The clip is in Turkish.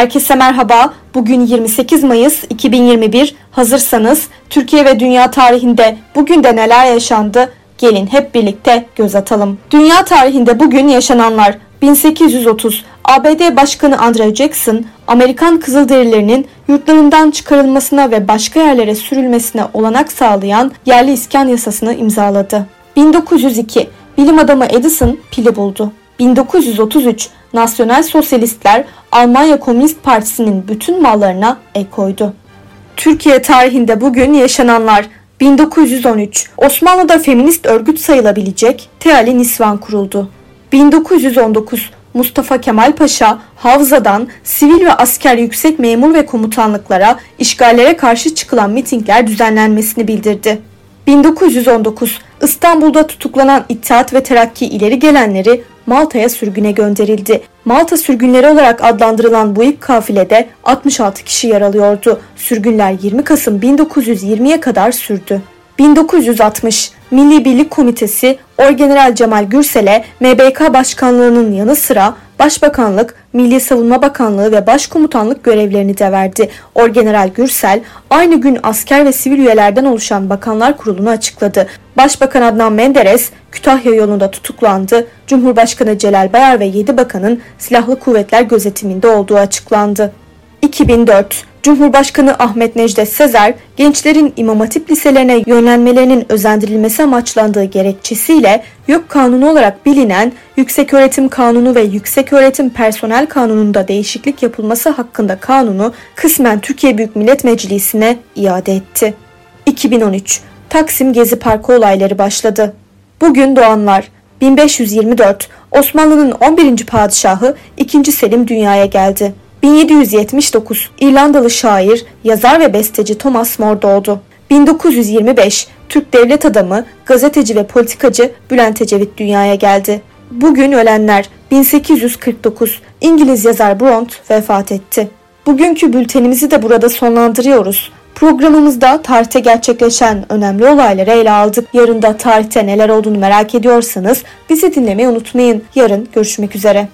Herkese merhaba. Bugün 28 Mayıs 2021. Hazırsanız Türkiye ve dünya tarihinde bugün de neler yaşandı? Gelin hep birlikte göz atalım. Dünya tarihinde bugün yaşananlar 1830 ABD Başkanı Andrew Jackson, Amerikan Kızılderililerinin yurtlarından çıkarılmasına ve başka yerlere sürülmesine olanak sağlayan yerli iskan yasasını imzaladı. 1902 Bilim adamı Edison pili buldu. 1933 Nasyonel Sosyalistler Almanya Komünist Partisi'nin bütün mallarına el koydu. Türkiye tarihinde bugün yaşananlar 1913 Osmanlı'da feminist örgüt sayılabilecek Teali Nisvan kuruldu. 1919 Mustafa Kemal Paşa Havza'dan sivil ve asker yüksek memur ve komutanlıklara işgallere karşı çıkılan mitingler düzenlenmesini bildirdi. 1919 İstanbul'da tutuklanan İttihat ve Terakki ileri gelenleri Malta'ya sürgüne gönderildi. Malta sürgünleri olarak adlandırılan bu ilk kafilede 66 kişi yer alıyordu. Sürgünler 20 Kasım 1920'ye kadar sürdü. 1960 Milli Birlik Komitesi Orgeneral Cemal Gürsel'e MBK Başkanlığı'nın yanı sıra Başbakanlık, Milli Savunma Bakanlığı ve Başkomutanlık görevlerini de verdi. Orgeneral Gürsel aynı gün asker ve sivil üyelerden oluşan Bakanlar Kurulu'nu açıkladı. Başbakan Adnan Menderes Kütahya yolunda tutuklandı. Cumhurbaşkanı Celal Bayar ve 7 bakanın silahlı kuvvetler gözetiminde olduğu açıklandı. 2004 Cumhurbaşkanı Ahmet Necdet Sezer, gençlerin İmam Hatip liselerine yönlenmelerinin özendirilmesi amaçlandığı gerekçesiyle YÖK Kanunu olarak bilinen Yükseköğretim Kanunu ve Yükseköğretim Personel Kanunu'nda değişiklik yapılması hakkında kanunu kısmen Türkiye Büyük Millet Meclisi'ne iade etti. 2013 Taksim Gezi Parkı olayları başladı. Bugün doğanlar 1524 Osmanlı'nın 11. padişahı 2. Selim dünyaya geldi. 1779 İrlandalı şair, yazar ve besteci Thomas More doğdu. 1925 Türk devlet adamı, gazeteci ve politikacı Bülent Ecevit dünyaya geldi. Bugün ölenler 1849 İngiliz yazar Bront vefat etti. Bugünkü bültenimizi de burada sonlandırıyoruz. Programımızda tarihte gerçekleşen önemli olayları ele aldık. Yarın da tarihte neler olduğunu merak ediyorsanız bizi dinlemeyi unutmayın. Yarın görüşmek üzere.